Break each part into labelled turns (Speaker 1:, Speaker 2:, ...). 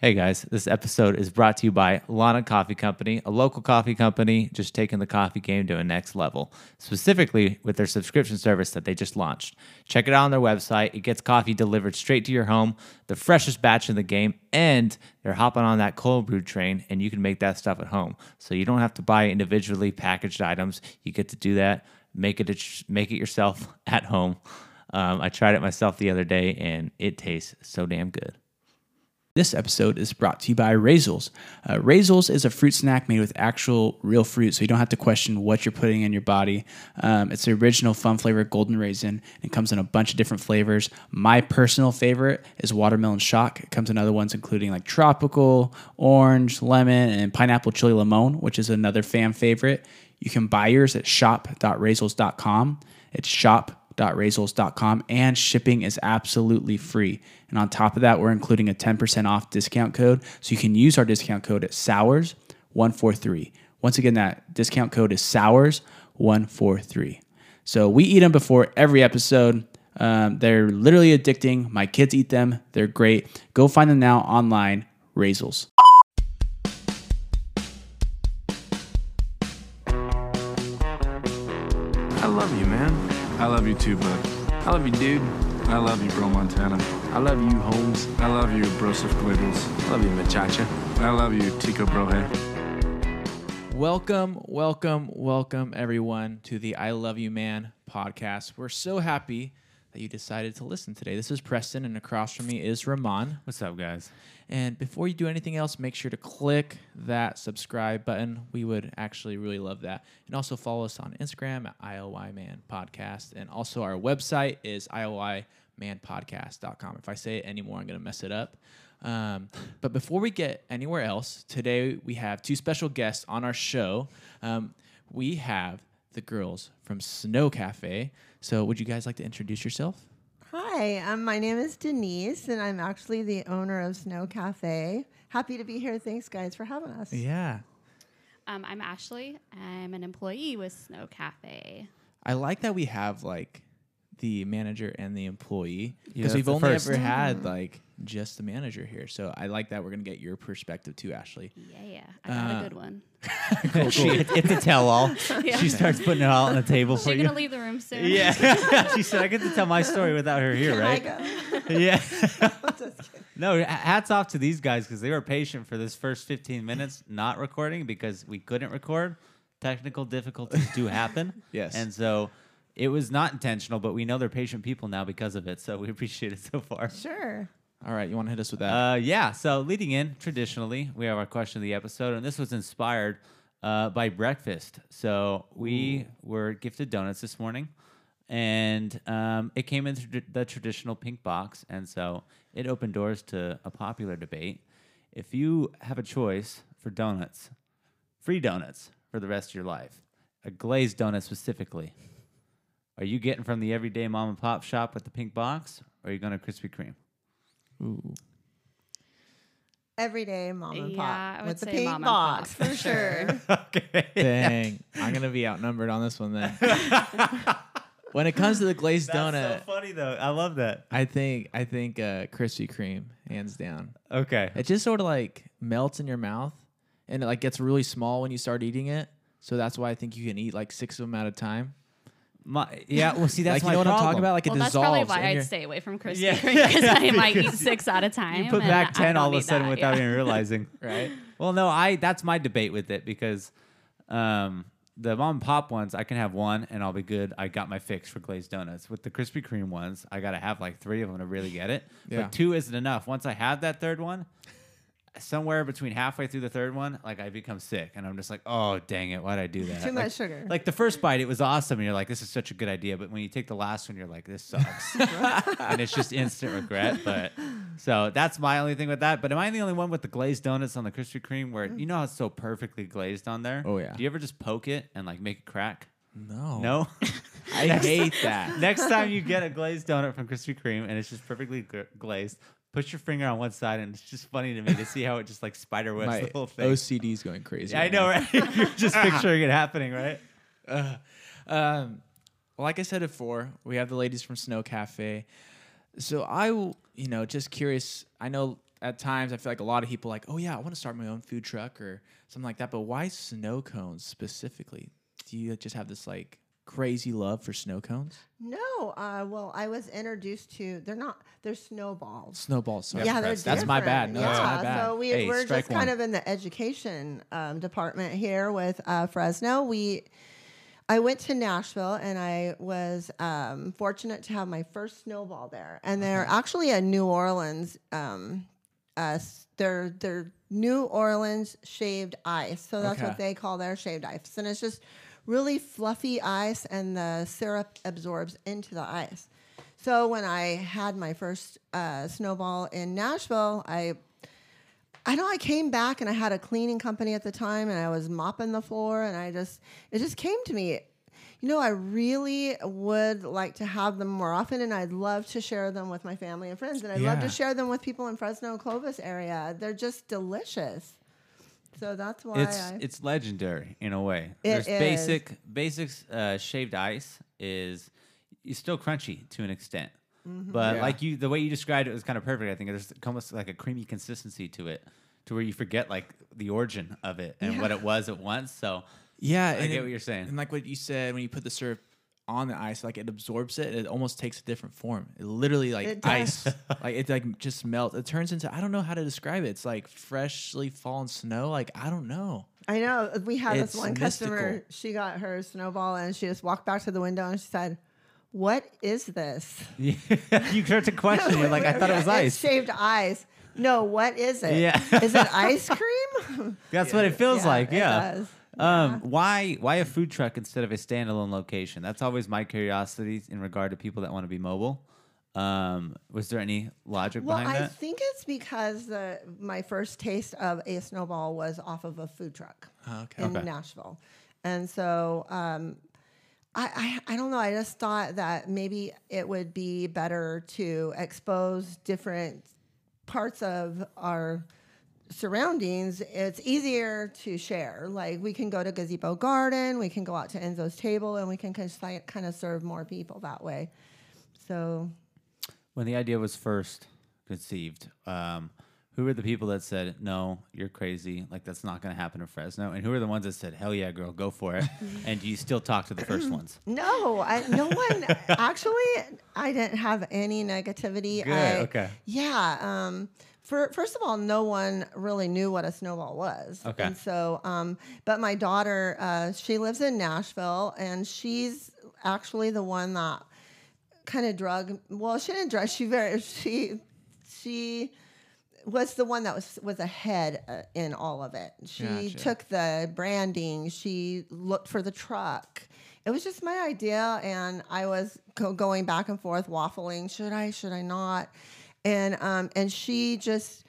Speaker 1: Hey guys, this episode is brought to you by Lana Coffee Company, a local coffee company just taking the coffee game to a next level, specifically with their subscription service that they just launched. Check it out on their website. It gets coffee delivered straight to your home, the freshest batch in the game, and they're hopping on that cold brew train, and you can make that stuff at home. So you don't have to buy individually packaged items. You get to do that, make it make it yourself at home. Um, I tried it myself the other day, and it tastes so damn good.
Speaker 2: This episode is brought to you by Raisels. Uh, Raisels is a fruit snack made with actual real fruit, so you don't have to question what you're putting in your body. Um, it's the original fun flavor golden raisin. It comes in a bunch of different flavors. My personal favorite is watermelon shock. It comes in other ones, including like tropical, orange, lemon, and pineapple chili limon, which is another fan favorite. You can buy yours at shop.raisels.com. It's shop shop.raisels.com and shipping is absolutely free. And on top of that, we're including a 10% off discount code. So you can use our discount code at SOURS143. Once again, that discount code is SOURS143. So we eat them before every episode. Um, they're literally addicting. My kids eat them. They're great. Go find them now online, Raisels.
Speaker 3: I love you too, bud.
Speaker 4: I love you, dude.
Speaker 3: I love you, bro Montana.
Speaker 4: I love you, Holmes.
Speaker 3: I love you, Broseph Guebles.
Speaker 4: I love you, Machacha.
Speaker 3: I love you, Tico Brohe.
Speaker 2: Welcome, welcome, welcome, everyone, to the I Love You Man podcast. We're so happy that you decided to listen today. This is Preston, and across from me is Ramon.
Speaker 1: What's up, guys?
Speaker 2: And before you do anything else, make sure to click that subscribe button. We would actually really love that. And also follow us on Instagram at IOI Man Podcast. And also our website is IOIManPodcast.com. If I say it anymore, I'm going to mess it up. Um, but before we get anywhere else, today we have two special guests on our show. Um, we have the girls from Sno Cafe. So, would you guys like to introduce yourself?
Speaker 5: Hi, um, my name is Denise, and I'm actually the owner of Sno Cafe. Happy to be here. Thanks, guys, for having us.
Speaker 2: Yeah.
Speaker 6: Um, I'm Ashley. I'm an employee with Sno Cafe.
Speaker 2: I like that we have like the manager and the employee because
Speaker 1: that's
Speaker 2: we've only
Speaker 1: first.
Speaker 2: ever had like just the manager here. So I like that we're gonna get your perspective too, Ashley.
Speaker 6: Yeah, yeah. I got
Speaker 2: Uh,
Speaker 6: a good one. Cool.
Speaker 1: she, it's a tell all.
Speaker 6: Yeah.
Speaker 1: She starts putting it all on the table for
Speaker 6: She's
Speaker 1: you.
Speaker 6: gonna leave the room soon.
Speaker 1: Yeah. she said, I get to tell my story without her here,
Speaker 5: Can
Speaker 1: right?
Speaker 5: I go?
Speaker 1: Yeah. No, hats off to these guys because they were patient for this first 15 minutes not recording because we couldn't record. Technical difficulties do happen.
Speaker 2: Yes.
Speaker 1: And so it was not intentional, but we know they're patient people now because of it. So we appreciate it so far.
Speaker 5: Sure.
Speaker 2: All right, you want to hit us with that?
Speaker 1: Uh, yeah. So leading in, traditionally, we have our question of the episode, and this was inspired uh, by breakfast. So we were gifted donuts this morning, and um, it came in tr- the traditional pink box, and so it opened doors to a popular debate. If you have a choice for donuts, free donuts for the rest of your life, a glazed donut specifically, are you getting from the everyday mom and pop shop with the pink box, or are you going to Krispy Kreme?
Speaker 2: Ooh.
Speaker 5: Everyday mom and pop
Speaker 6: Yeah, I would
Speaker 5: with the
Speaker 6: say
Speaker 5: pink
Speaker 6: mom and
Speaker 5: box
Speaker 6: pop,
Speaker 5: for sure.
Speaker 1: okay.
Speaker 2: Dang, I'm gonna be outnumbered on this one then. when it comes to the glazed
Speaker 1: That's
Speaker 2: donut,
Speaker 1: so funny though. I love that.
Speaker 2: I think I think uh, Krispy Kreme hands down.
Speaker 1: Okay.
Speaker 2: It just sort of like melts in your mouth, and it like gets really small when you start eating it. So that's why I think you can eat like six of them at a time.
Speaker 1: My, yeah. Well, see, that's
Speaker 2: like you
Speaker 1: my
Speaker 2: know what I'm talking
Speaker 1: problem.
Speaker 2: about? Like it
Speaker 6: Well, that's probably why I'd
Speaker 2: you're-
Speaker 6: stay away from Krispy
Speaker 1: Yeah.
Speaker 6: Kreme because I might eat six at a time.
Speaker 1: You put
Speaker 6: and
Speaker 1: back ten all of a sudden
Speaker 6: that,
Speaker 1: without
Speaker 6: yeah.
Speaker 1: even realizing.
Speaker 2: right.
Speaker 1: Well, no, I. That's my debate with it because um, the mom and pop ones, I can have one and I'll be good. I got my fix for glazed donuts. With the Krispy Kreme ones, I got to have like three of them to really get it.
Speaker 2: Yeah.
Speaker 1: But two isn't enough. Once I have that third one, somewhere between halfway through the third one, like I become sick and I'm just like, oh dang it, why'd I do that?
Speaker 5: Too
Speaker 1: Like-
Speaker 5: much sugar.
Speaker 1: Like the first bite, it was awesome, and you're like, "This is such a good idea." But when you take the last one, you're like, "This sucks," and it's just instant regret. But so that's my only thing with that. But am I the only one with the glazed donuts on the Krispy Kreme where mm. you know how it's so perfectly glazed on there?
Speaker 2: Oh, yeah.
Speaker 1: Do you ever just poke it and like make it crack?
Speaker 2: No.
Speaker 1: No.
Speaker 2: I hate that.
Speaker 1: Next time you get a glazed donut from Krispy Kreme and it's just perfectly gl- glazed, put your finger on one side, and it's just funny to me to see how it just like spider webs
Speaker 2: My
Speaker 1: the whole thing.
Speaker 2: OCD's going crazy.
Speaker 1: Yeah, I
Speaker 2: right
Speaker 1: know,
Speaker 2: now.
Speaker 1: right? You're just picturing it happening, right?
Speaker 2: Um, like I said before, we have the ladies from Sno Cafe. So I, you know, just curious. I know at times I feel like a lot of people like, oh yeah, I want to start my own food truck or something like that. But why snow cones specifically? Do you just have this like crazy love for snow cones?
Speaker 5: No, uh, well, I was introduced to. They're not. They're snowballs.
Speaker 2: Snowballs. Sorry.
Speaker 5: yeah, they're
Speaker 2: that's my bad. No,
Speaker 5: yeah,
Speaker 2: that's my bad.
Speaker 5: so we,
Speaker 2: Hey,
Speaker 5: we're
Speaker 2: strike
Speaker 5: just kind of in the education um, department here with uh, Fresno. We, I went to Nashville and I was um, fortunate to have my first snowball there. And they're actually a New Orleans. Um, uh, they're they're New Orleans shaved ice, so that's
Speaker 2: Okay.
Speaker 5: what they call their shaved ice, and it's just really fluffy ice, and the syrup absorbs into the ice. So when I had my first uh, snowball in Nashville, I I know I came back and I had a cleaning company at the time and I was mopping the floor and I just it just came to me. You know, I really would like to have them more often and I'd love to share them with my family and friends and I'd love to share them with people in Fresno and Clovis area. They're just delicious. So that's why
Speaker 1: It's
Speaker 5: I
Speaker 1: it's legendary in a way.
Speaker 5: It
Speaker 1: There's
Speaker 5: is.
Speaker 1: basic basics. Uh, shaved ice is is still crunchy to an extent,
Speaker 5: Mm-hmm.
Speaker 1: but
Speaker 2: Yeah.
Speaker 1: like you, the way you described it was kind of perfect. I think there's almost like a creamy consistency to it, to where you forget like the origin of it and what it was at once. So
Speaker 2: Yeah,
Speaker 1: I get
Speaker 2: it-
Speaker 1: what you're saying.
Speaker 2: And like what you said, when you put the syrup on the ice, like it absorbs it. It almost takes a different form. It literally like
Speaker 5: It
Speaker 2: ice, like it like just melts. It turns into I don't know how to describe it. It's like freshly fallen snow. Like I don't know.
Speaker 5: I know we had
Speaker 2: It's
Speaker 5: this one customer. She got her snowball and she just walked back to the window and she said, "What is this?"
Speaker 1: you start to question. You're like, I thought it was
Speaker 5: It's
Speaker 1: ice.
Speaker 5: shaved ice. No, what is it?
Speaker 1: Yeah.
Speaker 5: is it ice cream?
Speaker 1: That's what it feels
Speaker 5: Yeah,
Speaker 1: like. Yeah. Um, why why a food truck instead of a standalone location? That's always my curiosity in regard to people that want to be mobile. Um, was there any logic
Speaker 5: well,
Speaker 1: behind
Speaker 5: I
Speaker 1: that?
Speaker 5: I think it's because the my first taste of a snowball was off of a food truck
Speaker 2: Oh, okay.
Speaker 5: in
Speaker 1: Okay.
Speaker 5: Nashville, and so um, I, I I don't know. I just thought that maybe it would be better to expose different parts of our surroundings, it's easier to share. Like we can go to Gazebo Garden, we can go out to Enzo's table, and we can kind of serve more people that way. So
Speaker 1: when the idea was first conceived, um, who were the people that said, "No, you're crazy. Like that's not going to happen in Fresno," and who were the ones that said, "Hell yeah, girl, go for it"? and do you still talk to the first ones?
Speaker 5: no, I, no one actually. I didn't have any negativity.
Speaker 1: Good,
Speaker 5: I-
Speaker 1: okay.
Speaker 5: Yeah. Um, for, first of all, no one really knew what a snowball was.
Speaker 1: Okay.
Speaker 5: And so, um, but my daughter, uh, she lives in Nashville, and she's actually the one that kind of drug. Well, she didn't drug. She very she she was the one that was was ahead uh, in all of it. She
Speaker 2: Gotcha.
Speaker 5: took the branding. She looked for the truck. It was just my idea, and I was go- going back and forth, waffling. Should I? Should I not? And um, and she just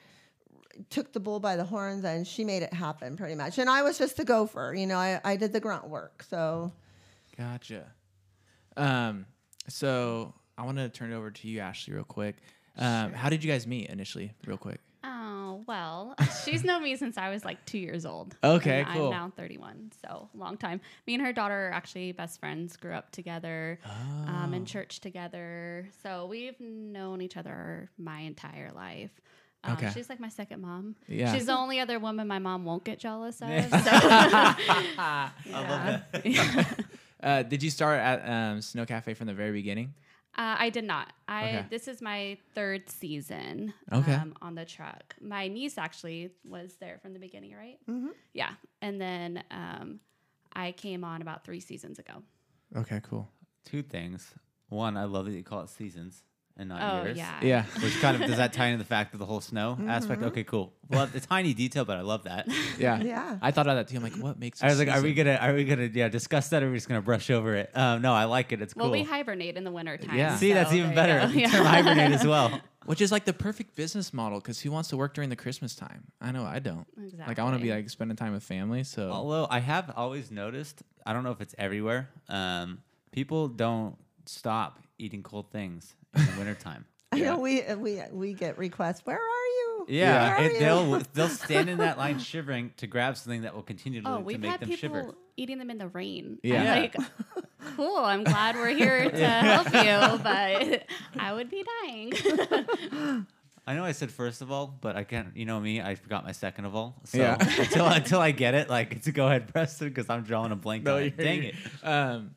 Speaker 5: took the bull by the horns, and she made it happen pretty much. And I was just the gopher. You know, I, I did the grunt work. So
Speaker 2: Gotcha. Um, so I want to turn it over to you, Ashley, real quick. Um, How did you guys meet initially, real quick?
Speaker 6: Oh, well, she's known me since I was like two years old.
Speaker 2: Okay, cool.
Speaker 6: I'm now 31, so long time. Me and her daughter are actually best friends, grew up together, um,
Speaker 2: Oh.
Speaker 6: in church together. So we've known each other my entire life. Um,
Speaker 2: Okay.
Speaker 6: She's like my second mom.
Speaker 2: Yeah.
Speaker 6: She's the only other woman my mom won't get jealous of. So. Yeah.
Speaker 2: Uh, did you start at um, Sno Cafe from the very beginning?
Speaker 6: Uh, I did not. I
Speaker 2: Okay.
Speaker 6: this is my third season.
Speaker 2: Okay.
Speaker 6: Um, on the truck, my niece actually was there from the beginning, right? Mm-hmm. Yeah, and then um, I came on about three seasons ago.
Speaker 2: Okay, cool.
Speaker 1: Two things. One, I love that you call it seasons and not
Speaker 6: Oh
Speaker 1: years.
Speaker 6: yeah.
Speaker 2: Yeah.
Speaker 1: Which kind of does that tie into the fact of the whole snow
Speaker 5: Mm-hmm.
Speaker 1: aspect? Okay, cool. Well, the tiny detail, but I love that.
Speaker 2: Yeah.
Speaker 5: Yeah.
Speaker 2: I thought of that too. I'm like, what makes
Speaker 1: I was like, are we gonna are we gonna yeah discuss that or are we just gonna brush over it? Um, no, I like it. It's cool.
Speaker 6: Well, we hibernate in the winter time.
Speaker 2: Yeah.
Speaker 1: See, that's even better.
Speaker 6: go.
Speaker 1: The
Speaker 6: Yeah.
Speaker 1: term hibernate as well.
Speaker 2: Which is like the perfect business model because who wants to work during the Christmas time? I know I don't. Exactly. Like I want to be like spending time with family. So
Speaker 1: Although I have always noticed, I don't know if it's everywhere. Um, people don't stop eating cold things in the wintertime.
Speaker 5: I
Speaker 2: Yeah.
Speaker 5: know we we we get requests. Where are you?
Speaker 1: Yeah,
Speaker 5: are
Speaker 1: it,
Speaker 5: you?"
Speaker 1: they'll they'll stand in that line shivering to grab something that will continue to,
Speaker 6: Oh,
Speaker 1: to
Speaker 6: we've
Speaker 1: make
Speaker 6: had
Speaker 1: them
Speaker 6: people
Speaker 1: shiver.
Speaker 6: eating them in the rain.
Speaker 2: Yeah.
Speaker 6: I'm like, cool. I'm glad we're here to help you, but I would be dying.
Speaker 1: I know I said first of all, but I can't. You know me, I forgot my second of all. So
Speaker 2: Yeah.
Speaker 1: until until I get it, like to go ahead, Preston, because I'm drawing a blank No, on it. Dang it.
Speaker 2: Um,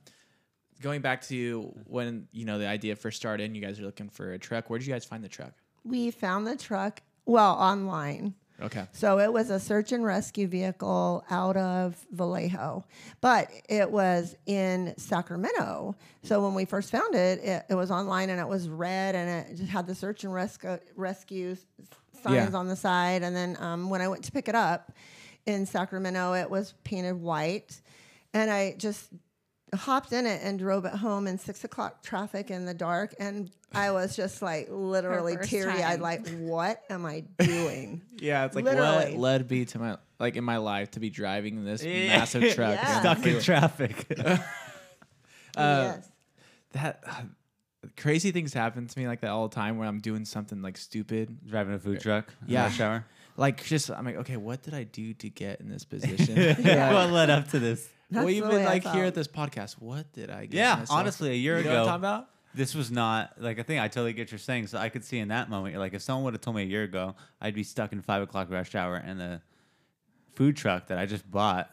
Speaker 2: going back to when you know the idea first started, and you guys are looking for a truck. Where did you guys find the truck?
Speaker 5: We found the truck, well, online.
Speaker 2: Okay.
Speaker 5: So it was a search and rescue vehicle out of Vallejo, but it was in Sacramento. So when we first found it, it, it was online and it was red and it just had the search and rescue rescue signs
Speaker 2: Yeah.
Speaker 5: on the side. And then um, when I went to pick it up in Sacramento, it was painted white, and I just hopped in it and drove it home in six o'clock traffic in the dark and i was just like literally teary-eyed
Speaker 6: time.
Speaker 5: like what am i doing
Speaker 2: Yeah, it's like
Speaker 5: Literally.
Speaker 2: what led me to my like in my life to be driving this
Speaker 1: Yeah.
Speaker 2: massive truck.
Speaker 5: Yeah.
Speaker 1: Stuck in traffic.
Speaker 5: yes
Speaker 2: That uh, crazy things happen to me like that all the time where I'm doing something like stupid.
Speaker 1: Driving a food truck.
Speaker 2: Yeah.
Speaker 1: rush hour.
Speaker 2: Like just I'm like, okay, what did I do to get in this position?
Speaker 1: what led up to this?
Speaker 2: Well,
Speaker 5: That's the
Speaker 2: even like here at this podcast, what did I get?
Speaker 1: Yeah,
Speaker 2: myself-
Speaker 1: honestly, a year
Speaker 2: you
Speaker 1: ago,
Speaker 2: talking about?
Speaker 1: this was not like a thing. I totally get you're saying. So I could see in that moment, like if someone would have told me a year ago, I'd be stuck in five o'clock rush hour and the food truck that I just bought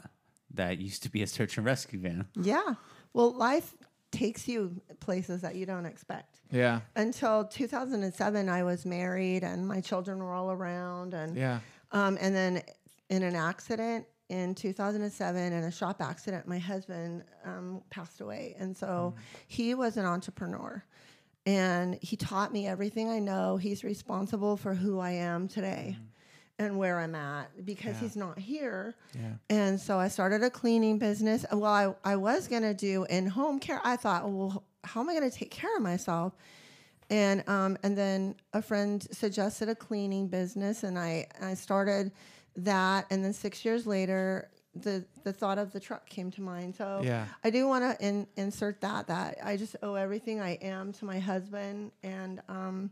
Speaker 1: that used to be a search and rescue van.
Speaker 5: yeah well life takes you places that you don't expect
Speaker 2: Yeah,
Speaker 5: until 2007 i was married and my children were all around and
Speaker 2: yeah.
Speaker 5: um, and then in an accident in 2007 in a shop accident my husband um, passed away. And so he was an entrepreneur and he taught me everything i know. He's responsible for who i am today and where i'm at because he's not here.
Speaker 2: Yeah.
Speaker 5: and so i started a cleaning business. Well i, I was going to do in-home care. I thought well how am i going to take care of myself? And um, and then a friend suggested a cleaning business, and I I started that, and then six years later, the the thought of the truck came to mind. So
Speaker 2: Yeah.
Speaker 5: I do want to in, insert that that I just owe everything I am to my husband, and um,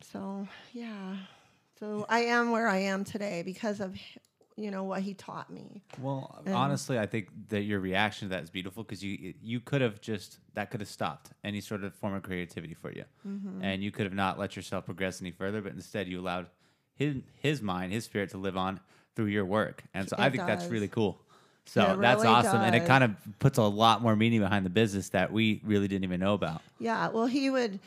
Speaker 5: so yeah, so I am where I am today because of you know what he taught me.
Speaker 1: Well,
Speaker 5: And-
Speaker 1: honestly, I think that your reaction to that is beautiful because you you could have just that could have stopped any sort of form of creativity for you,
Speaker 5: Mm-hmm.
Speaker 1: and you could have not let yourself progress any further. But instead, you allowed his his mind, his spirit, to live on through your work, and so I
Speaker 5: It
Speaker 1: think that's really cool. So that's
Speaker 5: really
Speaker 1: awesome, and it kind of puts a lot more meaning behind the business that we really didn't even know about.
Speaker 5: Yeah, well, he would.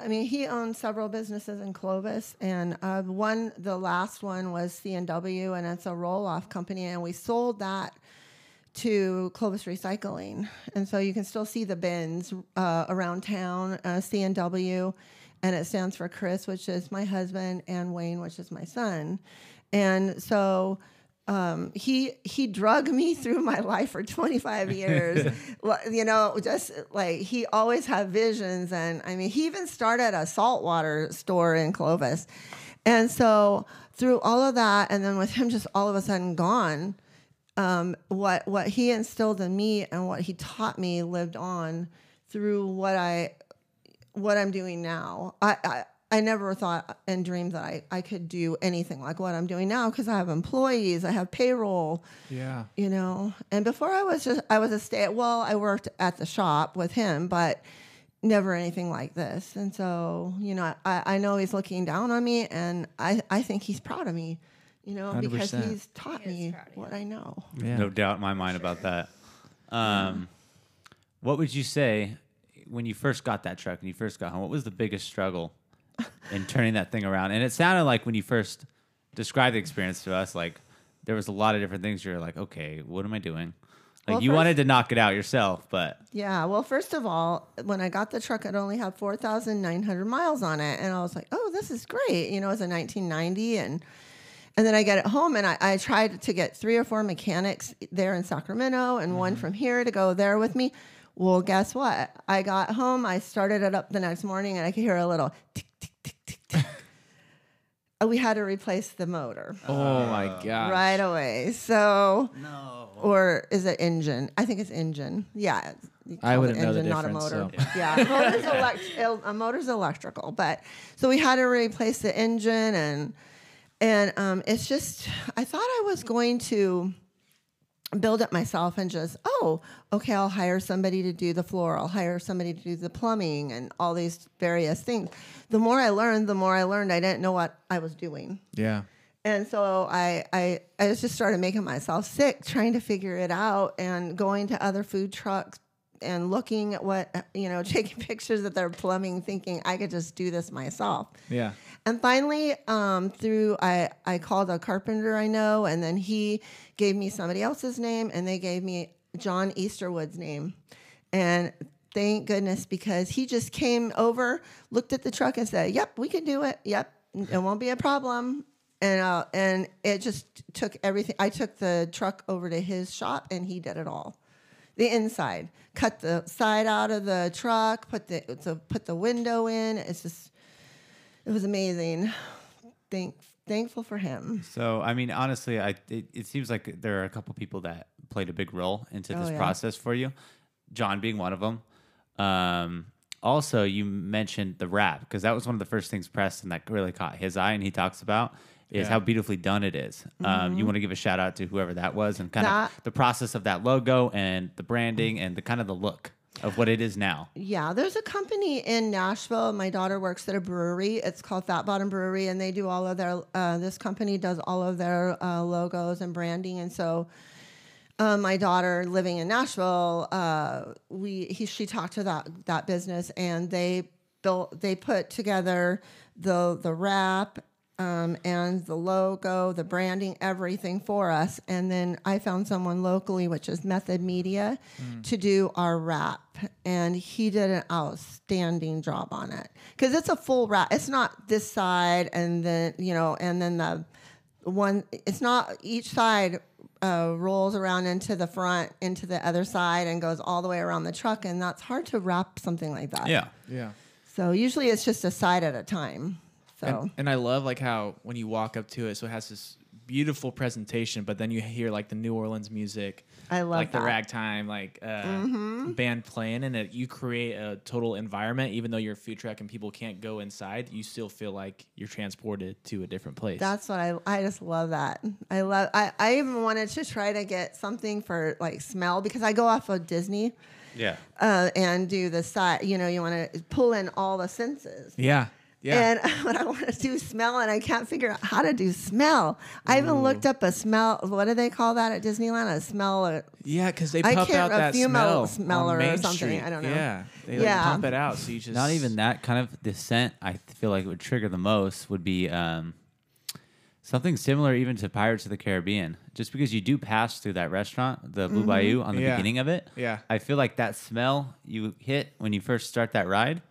Speaker 5: I mean, he owned several businesses in Clovis, and uh, one, the last one was C and it's a roll-off company, and we sold that to Clovis Recycling, and so you can still see the bins uh, around town, uh, C and it stands for Chris, which is my husband, and Wayne, which is my son, and so um, he he drug me through my life for 25 years. You know, just like he always had visions, and I mean, he even started a saltwater store in Clovis, and so through all of that, and then with him just all of a sudden gone, um, what what he instilled in me and what he taught me lived on through what I what I'm doing now. I, I I never thought and dreamed that I, I could do anything like what I'm doing now because I have employees, I have payroll,
Speaker 2: Yeah.
Speaker 5: you know. And before I was just I was a stay well, I worked at the shop with him, but never anything like this. And so, you know, I, I know he's looking down on me and I, I think he's proud of me, you know, because
Speaker 2: 100%.
Speaker 5: he's taught
Speaker 6: He
Speaker 5: me
Speaker 6: proud of you.
Speaker 5: what I know.
Speaker 2: Yeah.
Speaker 1: No doubt in my mind about that. Um, what would you say when you first got that truck and you first got home? What was the biggest struggle in turning that thing around? And it sounded like when you first described the experience to us, like there was a lot of different things. You're like, okay, what am I doing? Like
Speaker 5: Well,
Speaker 1: you
Speaker 5: first-
Speaker 1: wanted to knock it out yourself, but
Speaker 5: Yeah, well, first of all, when I got the truck, it only had 4,900 miles on it. And I was like, oh, this is great. You know, it's a 1990. And and then I get it home, and I, I tried to get three or four mechanics there in Sacramento and one mm-hmm. from here to go there with me. Well, guess what? I got home, I started it up the next morning, and I could hear a little tick, tick, tick, tick, tick. Uh, we had to replace the motor
Speaker 2: Oh my god.
Speaker 5: right away. So
Speaker 1: no.
Speaker 5: or is it engine? I think it's engine. Yeah, you
Speaker 2: I
Speaker 5: call it
Speaker 2: wouldn't know the
Speaker 5: engine, not a
Speaker 2: difference,
Speaker 5: motor. Yeah, motor's elect- el- a motor's electrical, but so we had to replace the engine and and um, it's just I thought I was going to build it myself and just oh okay i'll hire somebody to do the floor i'll hire somebody to do the plumbing and all these various things the more i learned the more i learned i didn't know what i was doing
Speaker 2: Yeah.
Speaker 5: and so I, I I just started making myself sick trying to figure it out and going to other food trucks and looking at what you know taking pictures of their plumbing thinking I could just do this myself.
Speaker 2: Yeah.
Speaker 5: And finally, um, through I, I called a carpenter I know, and then he gave me somebody else's name, and they gave me John Easterwood's name. And thank goodness because he just came over, looked at the truck, and said, "Yep, we can do it. Yep, it won't be a problem." And uh, and it just took everything. I took the truck over to his shop, and he did it all the inside. Cut the side out of the truck, put the put the window in. It's just it was amazing. Thank thankful for him.
Speaker 1: So, I mean, honestly, I it, it seems like there are a couple people that played a big role into
Speaker 5: Oh,
Speaker 1: this
Speaker 5: yeah.
Speaker 1: process for you. John being one of them. Um, also, you mentioned the wrap because that was one of the first things Preston that really caught his eye, and he talks about is
Speaker 2: Yeah.
Speaker 1: how beautifully done it is. Um, you want to give a shout out to whoever that was and kind
Speaker 5: Mm-hmm. That-
Speaker 1: of the process of that logo and the branding and the kind of the look of what it is now.
Speaker 5: Yeah, there's a company in Nashville. My daughter works at a brewery. It's called Fat Bottom Brewery, and they do all of their. Uh, this company does all of their uh, logos and branding, and so. Uh, my daughter living in Nashville, uh, we he, she talked to that that business, and they built they put together the the wrap um, and the logo, the branding, everything for us. And then I found someone locally, which is Method Media, to do our wrap. And he did an outstanding job on it because it's a full wrap. It's not this side and then, you know, and then the one, it's not each side. Uh, rolls around into the front, into the other side, and goes all the way around the truck, and that's hard to wrap something like that.
Speaker 1: Yeah.
Speaker 2: Yeah.
Speaker 5: So usually it's just a side at a time. So
Speaker 2: And, and I love like how when you walk up to it, so it has this beautiful presentation, but then you hear like the New Orleans music.
Speaker 5: I love
Speaker 2: like the
Speaker 5: that. Mm-hmm.
Speaker 2: ragtime like uh, band playing, and it, you create a total environment. Even though you're a food truck and people can't go inside, you still feel like you're transported to a different place.
Speaker 5: That's what I I just love that. I love I, I even wanted to try to get something for like smell because I go off of Disney
Speaker 1: Yeah.
Speaker 5: uh, and do the side you know, you want to pull in all the senses.
Speaker 2: yeah, yeah.
Speaker 5: And what I want to do smell and I can't figure out how to do smell. I even looked up a smell what do they call that at Disneyland? A smell or
Speaker 2: Yeah, because they
Speaker 5: I
Speaker 2: pump
Speaker 5: can't-
Speaker 2: out
Speaker 5: a
Speaker 2: that
Speaker 5: female
Speaker 2: smell
Speaker 5: smeller
Speaker 2: on
Speaker 5: or
Speaker 2: Main
Speaker 5: something,
Speaker 2: Street.
Speaker 5: I don't know.
Speaker 2: Yeah, they like,
Speaker 5: Yeah.
Speaker 2: pump it out, so you just
Speaker 1: Not even that kind of the scent I feel like it would trigger the most would be um, something similar even to Pirates of the Caribbean. Just because you do pass through that restaurant, the Blue Bayou, on the
Speaker 2: Yeah.
Speaker 1: beginning of it.
Speaker 2: Yeah.
Speaker 1: I feel like that smell you hit when you first start that ride.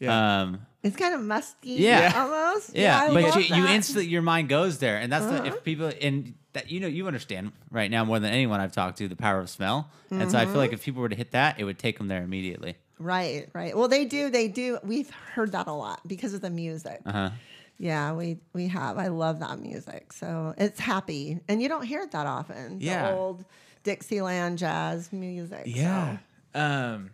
Speaker 2: Yeah.
Speaker 1: Um,
Speaker 5: it's kind of musky
Speaker 1: Yeah.
Speaker 5: almost.
Speaker 1: yeah,
Speaker 5: I
Speaker 1: but
Speaker 5: love
Speaker 1: you, you
Speaker 5: that. Uh-huh.
Speaker 1: instantly your mind goes there, and that's the, if people and that you know you understand right now more than anyone I've talked to the power of smell, and so I
Speaker 5: Mm-hmm.
Speaker 1: feel like if people were to hit that, it would take them there immediately.
Speaker 5: Right, right. Well, they do. They do. We've heard that a lot because of the music.
Speaker 1: Uh huh.
Speaker 5: Yeah, we we have. I love that music. So it's happy, and you don't hear it that often.
Speaker 2: Yeah.
Speaker 5: the old Dixieland jazz music.
Speaker 2: Yeah. Um,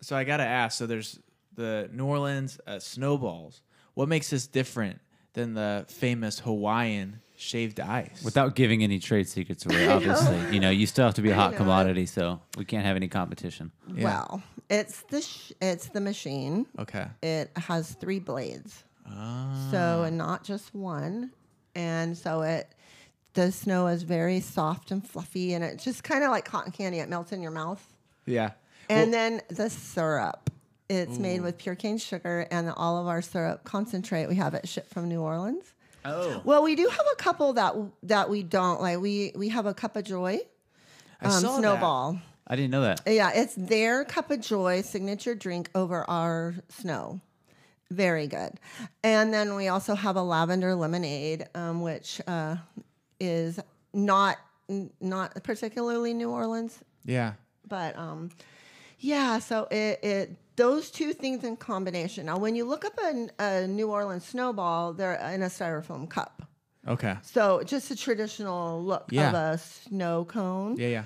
Speaker 2: so I gotta ask. So there's the New Orleans uh, snowballs. What makes this different than the famous Hawaiian shaved ice?
Speaker 1: Without giving any trade secrets away, obviously, you know you still have to be a hot commodity, so we can't have any competition.
Speaker 5: So, well, it's the sh- it's the machine.
Speaker 2: okay.
Speaker 5: It has three blades,
Speaker 2: Ah.
Speaker 5: so and not just one, and so it. The snow is very soft and fluffy, and it's just kind of like cotton candy. It melts in your mouth.
Speaker 2: Yeah.
Speaker 5: And then the syrup. It's made with pure cane sugar and all of our syrup concentrate. We have it shipped from New Orleans.
Speaker 1: Oh,
Speaker 5: Well, we do have a couple that that we don't like. We we have a cup of joy,
Speaker 2: I
Speaker 5: um,
Speaker 2: saw that.
Speaker 5: snowball.
Speaker 1: I didn't know that.
Speaker 5: Yeah, it's their cup of joy signature drink over our snow. Very good. And then we also have a lavender lemonade, um, which uh, is not not particularly New Orleans
Speaker 2: Yeah.
Speaker 5: but um, yeah, so it, it those two things in combination. Now, when you look up a, a New Orleans snowball, they're in a styrofoam cup.
Speaker 2: Okay.
Speaker 5: So just a traditional look of a snow cone,
Speaker 2: Yeah. Yeah.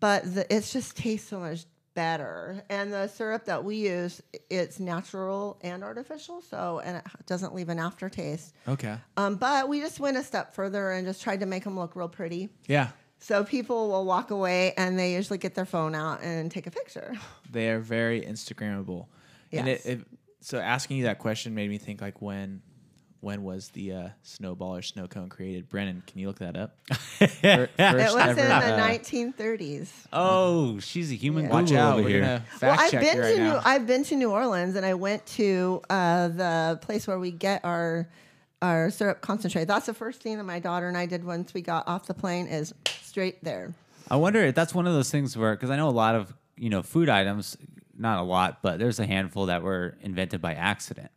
Speaker 5: but the, it just tastes so much better. And the syrup that we use, it's natural and artificial, so and it doesn't leave an aftertaste.
Speaker 2: Okay.
Speaker 5: Um, but we just went a step further and just tried to make them look real pretty.
Speaker 2: Yeah.
Speaker 5: So people will walk away and they usually get their phone out and take a picture.
Speaker 2: They are very Instagrammable. And it,
Speaker 5: Yes.
Speaker 2: it, so asking you that question made me think like when when was the uh, snowball or snow cone created? Brennan, can you look that up? Fir-
Speaker 5: It was
Speaker 2: ever,
Speaker 5: in the
Speaker 2: uh,
Speaker 5: 1930s.
Speaker 1: Oh, she's a human
Speaker 5: Yeah.
Speaker 2: Watch
Speaker 1: Google
Speaker 2: out,
Speaker 1: over here.
Speaker 2: gonna
Speaker 5: Well, I've
Speaker 2: check
Speaker 5: been
Speaker 2: you right
Speaker 5: to New,
Speaker 2: now.
Speaker 5: I've been to New Orleans and I went to uh, the place where we get our our syrup concentrate. That's the first thing that my daughter and I did once we got off the plane is straight there.
Speaker 1: I wonder if that's one of those things where, because I know a lot of you know food items, not a lot, but there's a handful that were invented by accident,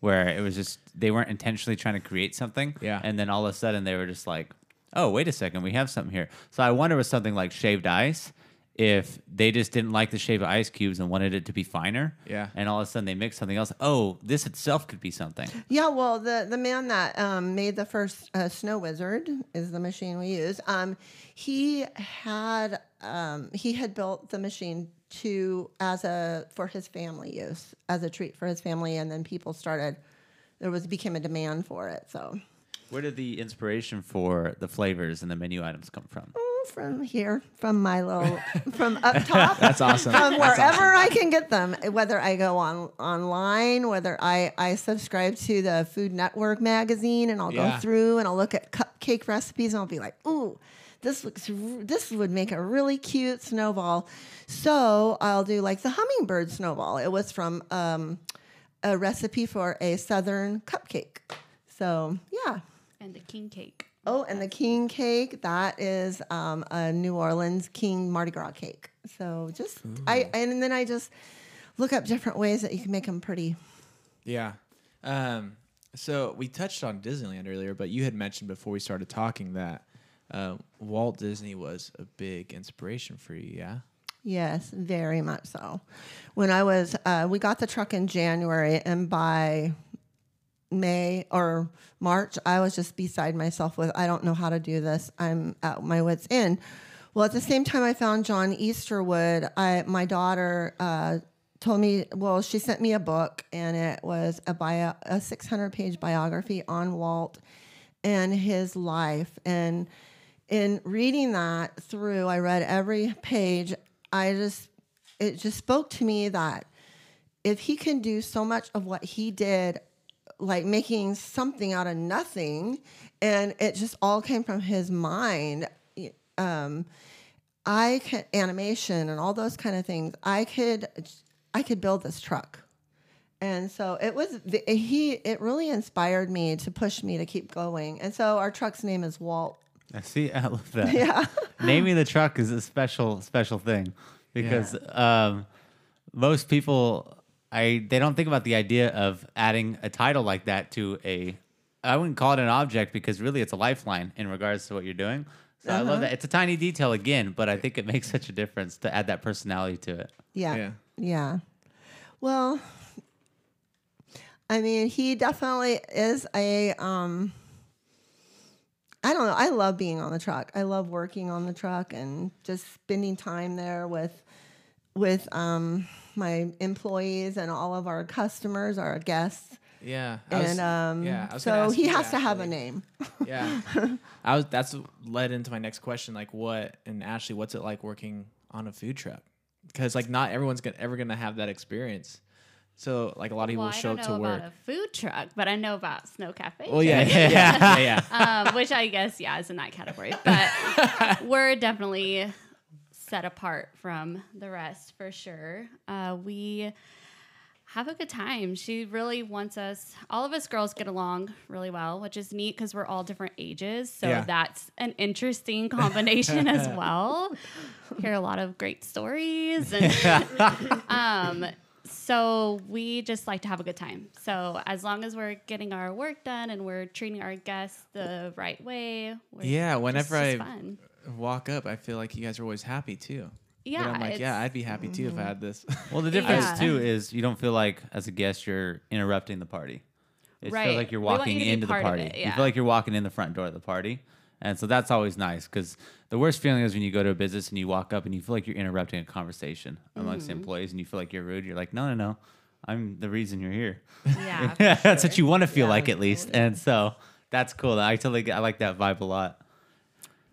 Speaker 1: where it was just they weren't intentionally trying to create something,
Speaker 2: Yeah.
Speaker 1: and then all of a sudden they were just like, oh wait a second, we have something here. So I wonder with something like shaved ice, if they just didn't like the shape of ice cubes and wanted it to be finer,
Speaker 2: Yeah.
Speaker 1: and all of a sudden they mixed something else. Oh, this itself could be something.
Speaker 5: Yeah, well, the the man that um, made the first uh, SnoWizard is the machine we use. Um, he had um, he had built the machine to as a for his family use as a treat for his family, and then people started there was became a demand for it. So
Speaker 1: Where did the inspiration for the flavors and the menu items come from?
Speaker 5: oh, from here, from my little from up top.
Speaker 2: That's awesome.
Speaker 5: from wherever I can get them, whether I go on online, whether I, I subscribe to the Food Network magazine and I'll
Speaker 2: Yeah.
Speaker 5: go through and I'll look at cupcake recipes and I'll be like, ooh, this looks this would make a really cute snowball. So I'll do like the hummingbird snowball. It was from um, a recipe for a southern cupcake. So yeah.
Speaker 6: And the king cake.
Speaker 5: Oh, and the king cake, that is um, a New Orleans king Mardi Gras cake. So just, I, and then I just look up different ways that you can make them pretty.
Speaker 2: Yeah. Um, so we touched on Disneyland earlier, but you had mentioned before we started talking that uh, Walt Disney was a big inspiration for you. Yeah.
Speaker 5: Yes, very much so. When I was, uh, we got the truck in January, and by May or March, I was just beside myself with, I don't know how to do this. I'm at my wits' end. Well, at the same time, I found John Easterwood. I, my daughter uh, told me, well, she sent me a book, and it was a bio, a 600 page biography on Walt and his life. And in reading that through, I read every page. I just, it just spoke to me that if he can do so much of what he did, like making something out of nothing, and it just all came from his mind. Um, I can animation and all those kind of things. I could, I could build this truck, and so it was. the- He it really inspired me to push me to keep going. And so our truck's name is Walt.
Speaker 1: I see. I love that.
Speaker 5: Yeah.
Speaker 1: Naming the truck is a special, special thing because um, most people, I they don't think about the idea of adding a title like that to a. I wouldn't call it an object because really it's a lifeline in regards to what you're doing. So I love that. It's a tiny detail again, but I think it makes such a difference to add that personality to it.
Speaker 5: Yeah.
Speaker 2: Yeah.
Speaker 5: Yeah. Well, I mean, he definitely is a um I don't know. I love being on the truck. I love working on the truck and just spending time there with with um my employees and all of our customers, our guests.
Speaker 2: Yeah. I was-
Speaker 5: And um
Speaker 2: yeah, I was gonna
Speaker 5: so he
Speaker 2: you
Speaker 5: has to have a name.
Speaker 2: Yeah. I was. That's led into my next question. Like, what and Ashley, what's it like working on a food truck? Because like, not everyone's gonna, ever gonna have that experience. So like, a lot of people
Speaker 6: Well, I
Speaker 2: show
Speaker 6: don't
Speaker 2: up
Speaker 6: know
Speaker 2: to work.
Speaker 6: about a food truck, but I know about Sno Cafe.
Speaker 2: Well, yeah, yeah, yeah, yeah.
Speaker 6: um, which I guess yeah is in that category. But we're definitely set apart from the rest for sure. Uh, we have a good time. She really wants us. All of us girls get along really well, which is neat because we're all different ages. So
Speaker 2: Yeah.
Speaker 6: that's an interesting combination as well. Hear a lot of great stories and um so we just like to have a good time. So as long as we're getting our work done and we're treating our guests the right way, we're
Speaker 2: Yeah,
Speaker 6: just-
Speaker 2: whenever I
Speaker 6: fun.
Speaker 2: Walk up, I feel like you guys are always happy too.
Speaker 6: Yeah,
Speaker 2: But I'm like, yeah, I'd be happy too if I had this.
Speaker 1: Well, the difference
Speaker 6: Yeah.
Speaker 1: too is you don't feel like as a guest you're interrupting the party. It
Speaker 6: Right.
Speaker 1: feels like you're
Speaker 6: We want
Speaker 1: walking
Speaker 6: you to be
Speaker 1: into the
Speaker 6: part of
Speaker 1: party.
Speaker 6: it,
Speaker 1: You
Speaker 6: yeah.
Speaker 1: feel like you're walking in the front door of the party. And so that's always nice because the worst feeling is when you go to a business and you walk up and you feel like you're interrupting a conversation amongst
Speaker 6: Mm-hmm.
Speaker 1: employees and you feel like you're rude. You're like, no, no, no, I'm the reason you're here.
Speaker 6: Yeah, for
Speaker 1: that's what
Speaker 6: sure.
Speaker 1: you want to feel
Speaker 5: Yeah,
Speaker 1: like at least. And so that's cool. I totally get, I like that vibe a lot.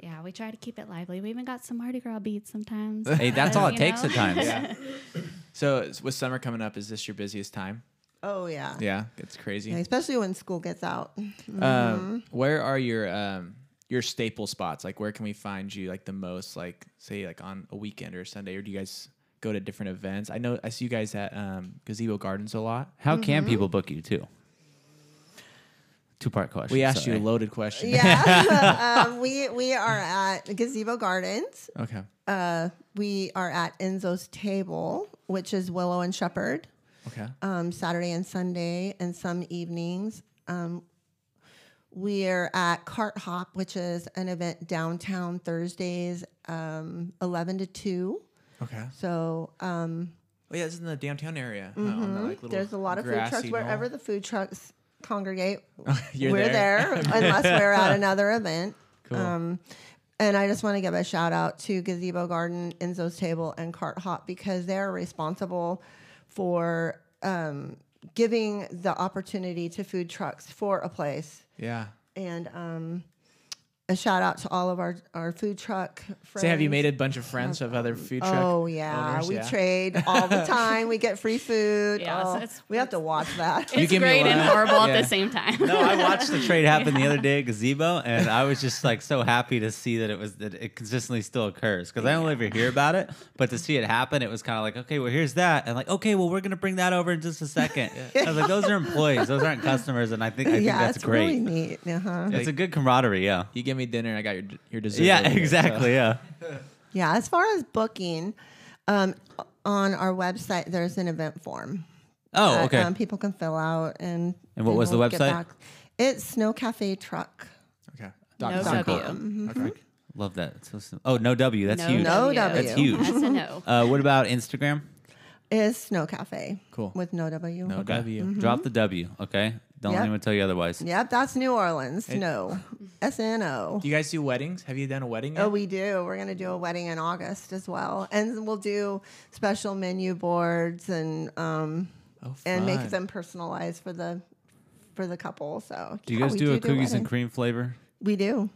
Speaker 6: Yeah, we try to keep it lively. We even got some Mardi Gras beats sometimes.
Speaker 1: Hey, that's all it takes
Speaker 6: know?
Speaker 1: at times.
Speaker 2: Yeah. so with summer coming up, is this your busiest time?
Speaker 5: Oh yeah.
Speaker 2: Yeah, it's crazy.
Speaker 5: Yeah, especially when school gets out.
Speaker 2: Um, where are your um, your staple spots? Like, where can we find you like the most? Like, say, like on a weekend or a Sunday, or do you guys go to different events? I know I see you guys at um, Gazebo Gardens a lot.
Speaker 1: How
Speaker 5: Mm-hmm.
Speaker 1: can people book you too? Two part question.
Speaker 2: We asked you a loaded question.
Speaker 5: Yeah. um, we we are at Gazebo Gardens.
Speaker 2: Okay.
Speaker 5: Uh, we are at Enzo's Table, which is Willow and Shepherd,
Speaker 2: Okay.
Speaker 5: um, Saturday and Sunday, and some evenings. Um, we are at Cart Hop, which is an event downtown Thursdays, um, eleven to two.
Speaker 2: Okay.
Speaker 5: So um,
Speaker 2: Oh yeah, it's in the downtown area. uh, on the, like, little
Speaker 5: there's a lot of food
Speaker 2: grassy
Speaker 5: trucks wherever the food trucks congregate. We're
Speaker 2: there.
Speaker 5: there, unless we're at another event.
Speaker 2: Cool.
Speaker 5: Um, and I just want to give a shout out to Gazebo Garden, Enzo's Table, and Cart Hop because they're responsible for um, giving the opportunity to food trucks for a place.
Speaker 2: yeah.
Speaker 5: And um, a shout out to all of our, our food truck friends.
Speaker 2: Say, have you made a bunch of friends of other food truck?
Speaker 5: Oh yeah,
Speaker 2: owners?
Speaker 5: we
Speaker 2: Yeah.
Speaker 5: trade all the time. we get free food.
Speaker 6: Yeah,
Speaker 5: Oh,
Speaker 6: it's-
Speaker 5: we have to watch that.
Speaker 6: It's
Speaker 2: give me
Speaker 6: great and horrible
Speaker 2: Yeah.
Speaker 6: at the same time.
Speaker 1: No, I watched the trade happen the other day at Gazebo, and I was just like so happy to see that it was that it consistently still occurs because I don't ever hear about it, but to see it happen, it was kind of like, okay, well here's that, and like, okay, well we're gonna bring that over in just a second. I was like, those are employees, those aren't customers, and I think I think
Speaker 5: yeah,
Speaker 1: that's
Speaker 5: it's
Speaker 1: great.
Speaker 5: really neat. Uh-huh.
Speaker 1: It's a good camaraderie, yeah.
Speaker 2: You give me dinner, and I got your your dessert.
Speaker 1: Yeah,
Speaker 2: over here, so-
Speaker 1: exactly, yeah.
Speaker 5: Yeah, as far as booking, um, on our website there's an event form.
Speaker 1: Oh,
Speaker 5: that,
Speaker 1: okay.
Speaker 5: um, people can fill out and.
Speaker 1: And what was the website?
Speaker 5: It's Sno Cafe Truck.
Speaker 2: Okay.
Speaker 6: No
Speaker 2: Dot
Speaker 6: W.
Speaker 2: com. Okay.
Speaker 1: Love that. It's so oh, no W. That's
Speaker 6: No
Speaker 1: huge.
Speaker 5: No
Speaker 6: W.
Speaker 5: W.
Speaker 1: That's huge.
Speaker 6: That's a no.
Speaker 1: Uh, what about Instagram?
Speaker 5: Is Sno Cafe.
Speaker 2: Cool.
Speaker 5: With no W.
Speaker 2: No W.
Speaker 1: Drop the W. Okay. Don't let
Speaker 5: Yep.
Speaker 1: anyone tell you otherwise.
Speaker 5: Yep, that's New Orleans. No, S N O.
Speaker 2: Do you guys do weddings? Have you done a wedding? Yet?
Speaker 5: Oh, we do. We're gonna do a wedding in August as well, and we'll do special menu boards and um
Speaker 2: Oh,
Speaker 5: and make them personalized for the for the couple. So
Speaker 1: Do you guys
Speaker 5: we
Speaker 1: do a cookies and cream flavor?
Speaker 5: We do.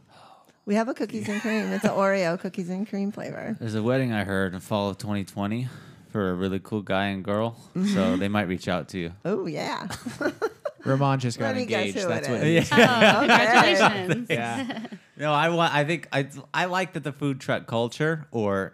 Speaker 5: We have a cookies and cream. It's an Oreo cookies and cream flavor.
Speaker 1: There's a wedding I heard in fall of 2020 for a really cool guy and girl. So they might reach out to you.
Speaker 5: Oh yeah.
Speaker 2: Ramon just got
Speaker 5: Let me guess
Speaker 2: engaged.
Speaker 5: who
Speaker 2: That's
Speaker 5: it
Speaker 2: what.
Speaker 5: is.
Speaker 2: It is.
Speaker 6: Oh, congratulations.
Speaker 2: Yeah.
Speaker 1: No, I want. I think I I like that the food truck culture or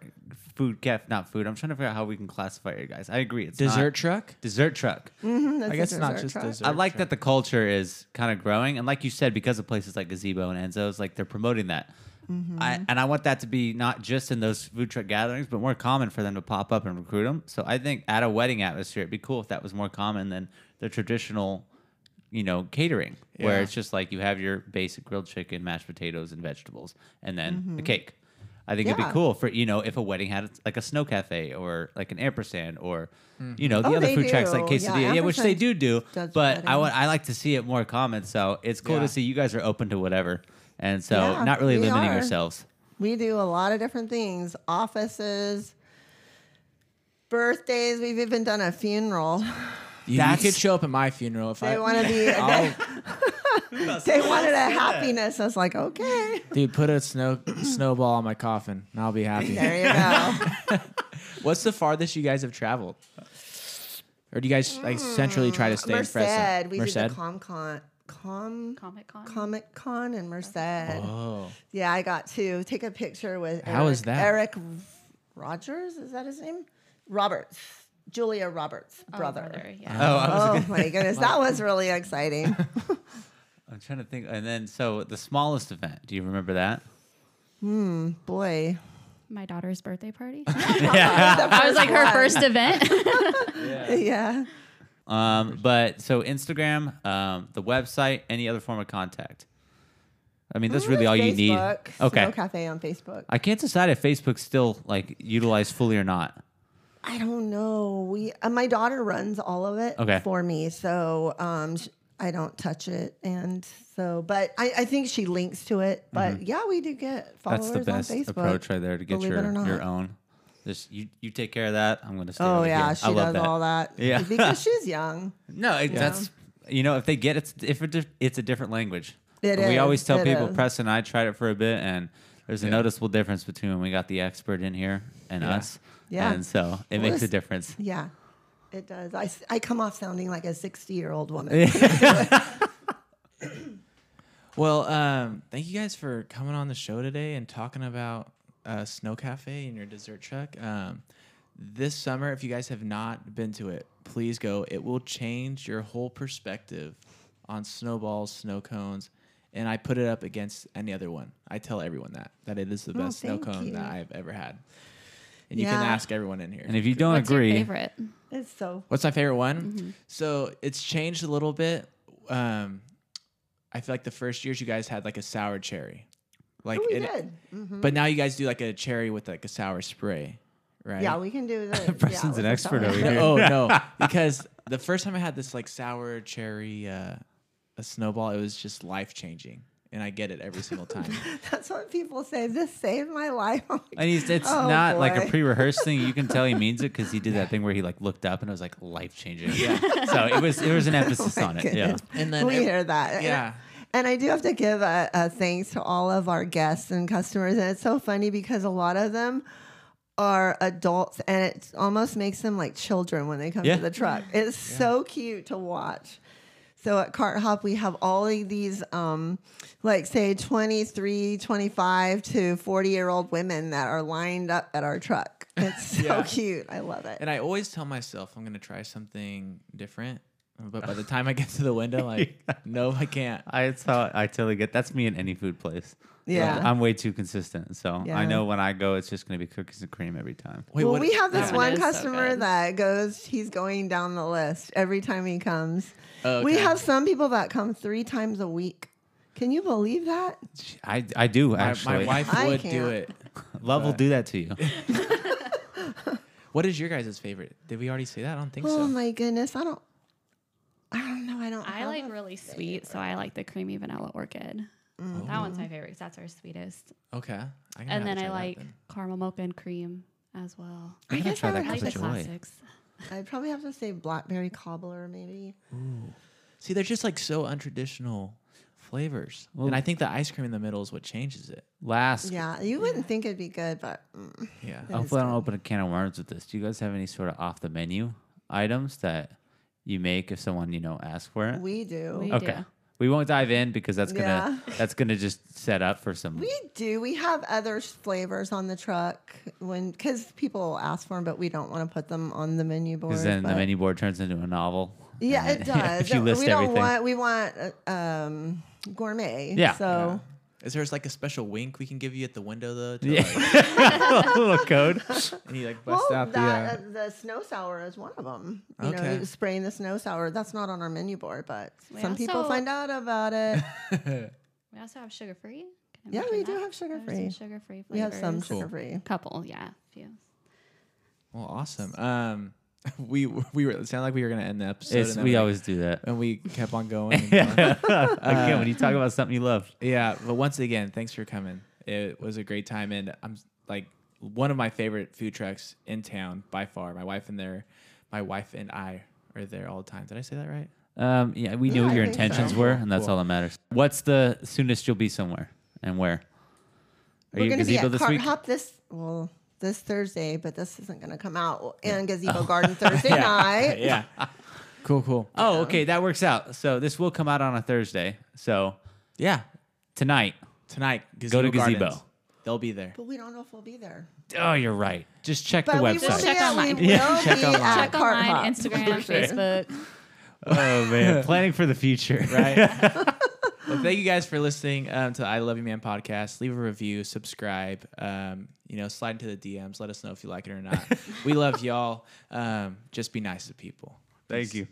Speaker 1: food caf, not food. I'm trying to figure out how we can classify it, guys. I agree. It's
Speaker 2: Dessert
Speaker 1: not-
Speaker 2: truck.
Speaker 1: dessert truck.
Speaker 5: That's
Speaker 2: I guess it's not just
Speaker 5: truck.
Speaker 2: dessert.
Speaker 1: I like
Speaker 2: truck.
Speaker 1: that the culture is kind of growing, and like you said, because of places like Gazebo and Enzo's, like they're promoting that.
Speaker 5: Mm-hmm.
Speaker 1: I, and I want that to be not just in those food truck gatherings, but more common for them to pop up and recruit them. So I think at a wedding atmosphere, it'd be cool if that was more common than the traditional, you know, catering, where it's just like you have your basic grilled chicken, mashed potatoes, and vegetables, and then a cake. I think it'd
Speaker 5: Mm-hmm.
Speaker 1: Be cool for you know if a wedding had like a snow cafe or like an ampersand or you know the
Speaker 5: Oh,
Speaker 1: other food trucks like
Speaker 5: do. Yeah,
Speaker 1: quesadilla, yeah, which they do do. But I
Speaker 5: weddings.
Speaker 1: want I like to see it more common. So it's cool
Speaker 2: Yeah.
Speaker 1: to see you guys are open to whatever, and so
Speaker 5: Yeah,
Speaker 1: not really limiting
Speaker 5: are.
Speaker 1: yourselves.
Speaker 5: We do a lot of different things. Offices, birthdays. We've even done a funeral.
Speaker 2: You, you
Speaker 1: That's-
Speaker 2: could show up at my funeral if
Speaker 5: They
Speaker 2: I.
Speaker 5: want to be.
Speaker 2: I'll,
Speaker 5: they wanted a happiness. I was like, okay,
Speaker 2: dude, put a snow snowball on my coffin, and I'll be happy.
Speaker 5: there you go.
Speaker 2: What's the farthest you guys have traveled? Or do you guys like centrally try to mm, stay in
Speaker 5: Merced.
Speaker 2: Fresno?
Speaker 5: We
Speaker 2: Merced?
Speaker 5: did the ComCon. Com
Speaker 6: Comic Con.
Speaker 5: Comic Con in Merced.
Speaker 2: Oh,
Speaker 5: Yeah, I got to take a picture with
Speaker 2: How
Speaker 5: Eric,
Speaker 2: was that?
Speaker 5: Eric Rogers, is that his name? Roberts. Julia Roberts'
Speaker 6: Oh,
Speaker 5: brother.
Speaker 6: yeah.
Speaker 1: Oh,
Speaker 5: Oh, my goodness, that was really exciting.
Speaker 1: I'm trying to think. And then so the smallest event. Do you remember that?
Speaker 5: Hmm, boy.
Speaker 6: My daughter's birthday party.
Speaker 5: The
Speaker 6: I was like her
Speaker 5: one.
Speaker 6: first event.
Speaker 5: Yeah.
Speaker 1: Um, but so Instagram, um, the website, any other form of contact. I mean, that's really all you need.
Speaker 5: Facebook,
Speaker 1: Okay.
Speaker 5: Sno Cafe on Facebook.
Speaker 1: I can't decide if Facebook's still like utilized fully or not.
Speaker 5: I don't know. We uh, my daughter runs all of it
Speaker 1: Okay.
Speaker 5: for me, so um, sh- I don't touch it, and so but I, I think she links to it. But yeah, we do get followers
Speaker 1: Mm-hmm. That's the best
Speaker 5: on Facebook.
Speaker 1: approach right there to get your
Speaker 5: it or not.
Speaker 1: your own. Just you you take care of that. I'm gonna stay.
Speaker 5: Oh
Speaker 1: over
Speaker 5: yeah,
Speaker 1: here.
Speaker 5: she
Speaker 1: I love
Speaker 5: does
Speaker 1: that.
Speaker 5: all that.
Speaker 1: Yeah.
Speaker 5: because she's young.
Speaker 1: No, it, that's you know if they get it, if it, it's a different language.
Speaker 5: It
Speaker 1: we always tell
Speaker 5: it
Speaker 1: people.
Speaker 5: is.
Speaker 1: Preston and I tried it for a bit, and There's a
Speaker 2: Yeah.
Speaker 1: noticeable difference between when we got the expert in here and
Speaker 2: Yeah.
Speaker 1: us.
Speaker 5: Yeah.
Speaker 1: And so it
Speaker 5: Well,
Speaker 1: makes a difference.
Speaker 5: Yeah, it does. I, I come off sounding like a 60 year old woman.
Speaker 2: Well, um, thank you guys for coming on the show today and talking about uh, Sno Cafe and your dessert truck. Um, this summer, if you guys have not been to it, please go. It will change your whole perspective on snowballs, snow cones, and I put it up against any other one. I tell everyone that that it is the
Speaker 5: Oh,
Speaker 2: best snow cone
Speaker 5: you.
Speaker 2: that I've ever had. And you can
Speaker 5: Yeah.
Speaker 2: ask everyone in here.
Speaker 1: And if you don't
Speaker 6: What's
Speaker 1: agree,
Speaker 6: your favorite?
Speaker 5: It's so
Speaker 2: What's my favorite one?
Speaker 5: Mm-hmm.
Speaker 2: So it's changed a little bit. Um, I feel like the first years you guys had like a sour cherry, like
Speaker 5: Oh, we
Speaker 2: it-
Speaker 5: did. Mhm.
Speaker 2: but now you guys do like a cherry with like a sour spray, right?
Speaker 5: Yeah, we can do the.
Speaker 1: Preston's
Speaker 5: yeah,
Speaker 1: an expert over
Speaker 5: cream.
Speaker 1: here.
Speaker 2: oh no, because the first time I had this like sour cherry, uh, a snowball, it was just life changing, and I get it every single time.
Speaker 5: That's what people say. This saved my life. Like,
Speaker 1: and he's, it's
Speaker 5: Oh,
Speaker 1: not like a pre-rehearsed thing. You can tell he means it because he did that thing where he like looked up and it was like life changing. Yeah. so it was it was an oh emphasis
Speaker 5: Oh
Speaker 1: on it. Yeah.
Speaker 2: And then
Speaker 5: we
Speaker 2: ev-
Speaker 5: hear that.
Speaker 2: yeah.
Speaker 5: And I do have to give a, a thanks to all of our guests and customers. And it's so funny because a lot of them are adults and it almost makes them like children when they come
Speaker 1: Yeah.
Speaker 5: to the truck. It's so cute to watch. So at Cart Hop, we have all of these, um, like say 23, 25 to 40 year old women that are lined up at our truck. It's so
Speaker 2: Yeah.
Speaker 5: cute. I love it.
Speaker 2: And I always tell myself I'm gonna try something different, but by the time I get to the window, like, no, I can't.
Speaker 1: I it's how I totally get. That's me in any food place.
Speaker 5: Yeah.
Speaker 1: I'm way too consistent. So I know when I go, it's just gonna be cookies and cream every time.
Speaker 2: Wait,
Speaker 5: well,
Speaker 2: what-
Speaker 5: we have this
Speaker 6: Yeah.
Speaker 5: one
Speaker 6: It is so
Speaker 5: customer that goes, he's going down the list every time he comes.
Speaker 2: Oh,
Speaker 5: We have some people that come three times a week. Can you believe that?
Speaker 1: I I do
Speaker 2: My,
Speaker 1: actually.
Speaker 2: my wife
Speaker 5: I
Speaker 2: would do
Speaker 5: can't.
Speaker 2: it.
Speaker 1: Love will do that to you.
Speaker 2: What is your guys' favorite? Did we already say that? I don't think so.
Speaker 5: Oh
Speaker 2: so.
Speaker 5: my goodness. I don't, I don't know. I don't
Speaker 6: I
Speaker 5: have
Speaker 6: like
Speaker 5: a
Speaker 6: really sweet, so I like the creamy vanilla orchid. Mm-hmm. That one's my favorite 'cause that's our sweetest.
Speaker 2: Okay. I
Speaker 6: And then I like
Speaker 2: then.
Speaker 6: caramel mocha and cream as well.
Speaker 1: I gotta
Speaker 5: guess
Speaker 1: try
Speaker 5: I
Speaker 1: that
Speaker 5: would
Speaker 6: I like
Speaker 1: cup
Speaker 6: the
Speaker 1: of joy.
Speaker 6: classics.
Speaker 5: I'd probably have to say blackberry cobbler, maybe.
Speaker 2: See, they're just like so untraditional flavors,
Speaker 1: Well-
Speaker 2: and I think the ice cream in the middle is what changes it.
Speaker 1: Last,
Speaker 5: Yeah, you wouldn't think it'd be good, but mm,
Speaker 2: Yeah.
Speaker 1: Hopefully I don't open a can of worms with this. Do you guys have any sort of off the menu items that you make if someone you know asks for it?
Speaker 5: we do.
Speaker 6: We
Speaker 1: okay.
Speaker 6: do.
Speaker 1: We won't dive in because that's gonna that's gonna just set up for some.
Speaker 5: We do. We have other flavors on the truck when because people ask for them, but we don't want to put them on the menu board.
Speaker 1: Because then the menu board turns into a novel.
Speaker 5: Yeah, it does.
Speaker 1: if you list
Speaker 5: we don't
Speaker 1: everything.
Speaker 5: want. We want uh, um, gourmet.
Speaker 1: Yeah.
Speaker 5: So
Speaker 2: Is there like a special wink we can give you at the window though? To
Speaker 1: Yeah.
Speaker 2: like,
Speaker 1: a little code.
Speaker 2: and you like bust
Speaker 5: well,
Speaker 2: out the.
Speaker 5: that,
Speaker 2: Uh,
Speaker 5: uh, the snow sour is one of them. You
Speaker 2: Okay.
Speaker 5: know, spraying the snow sour. That's not on our menu board, but
Speaker 6: We
Speaker 5: some people find out about it.
Speaker 6: We also have sugar free.
Speaker 5: Yeah, we do have sugar-free.
Speaker 6: Sugar free.
Speaker 5: we have some
Speaker 2: Cool.
Speaker 5: sugar free.
Speaker 6: A couple, yeah, few.
Speaker 2: well, awesome. Um, we we were it sounded like we were gonna end the episode.
Speaker 1: It's,
Speaker 2: and then
Speaker 1: we always do that.
Speaker 2: and we kept on going. And going.
Speaker 1: Again, when you talk about something you love,
Speaker 2: Yeah, but once again, thanks for coming. It was a great time, and I'm like one of my favorite food trucks in town by far. My wife and there, my wife and I are there all the time. Did I say that right?
Speaker 1: um, yeah, we knew
Speaker 5: Yeah,
Speaker 1: what your intentions
Speaker 5: so.
Speaker 1: were, and that's
Speaker 2: Cool.
Speaker 1: all that matters. What's the soonest you'll be somewhere, and where? Are
Speaker 5: We're
Speaker 1: you
Speaker 5: going to be at
Speaker 1: this
Speaker 5: Cart
Speaker 1: week?
Speaker 5: Hop this well this Thursday, but this isn't going to come out in Gazebo Garden Thursday night.
Speaker 2: yeah. Cool, cool.
Speaker 1: Oh, okay, that works out. So this will come out on a Thursday. So
Speaker 2: Yeah.
Speaker 1: tonight,
Speaker 2: Tonight,
Speaker 1: Go to
Speaker 2: Gazebo.
Speaker 1: Gazebo.
Speaker 2: Gardens. They'll be there.
Speaker 5: But we don't know if we'll be there.
Speaker 1: oh, you're right. Just check
Speaker 5: But
Speaker 1: the
Speaker 5: we
Speaker 1: website.
Speaker 5: be,
Speaker 6: Check
Speaker 5: at-
Speaker 6: online.
Speaker 5: we will
Speaker 1: Yeah,
Speaker 2: check
Speaker 5: be
Speaker 2: online.
Speaker 5: at
Speaker 6: Check online,
Speaker 5: Hop.
Speaker 6: Instagram, Facebook.
Speaker 1: oh man, planning for the future.
Speaker 2: Right. well, thank you guys for listening um, to the I Love You Man podcast. Leave a review, subscribe. Um, you know, slide into the DMs. Let us know if you like it or not. we love y'all. Um, just be nice to people.
Speaker 1: Thank you.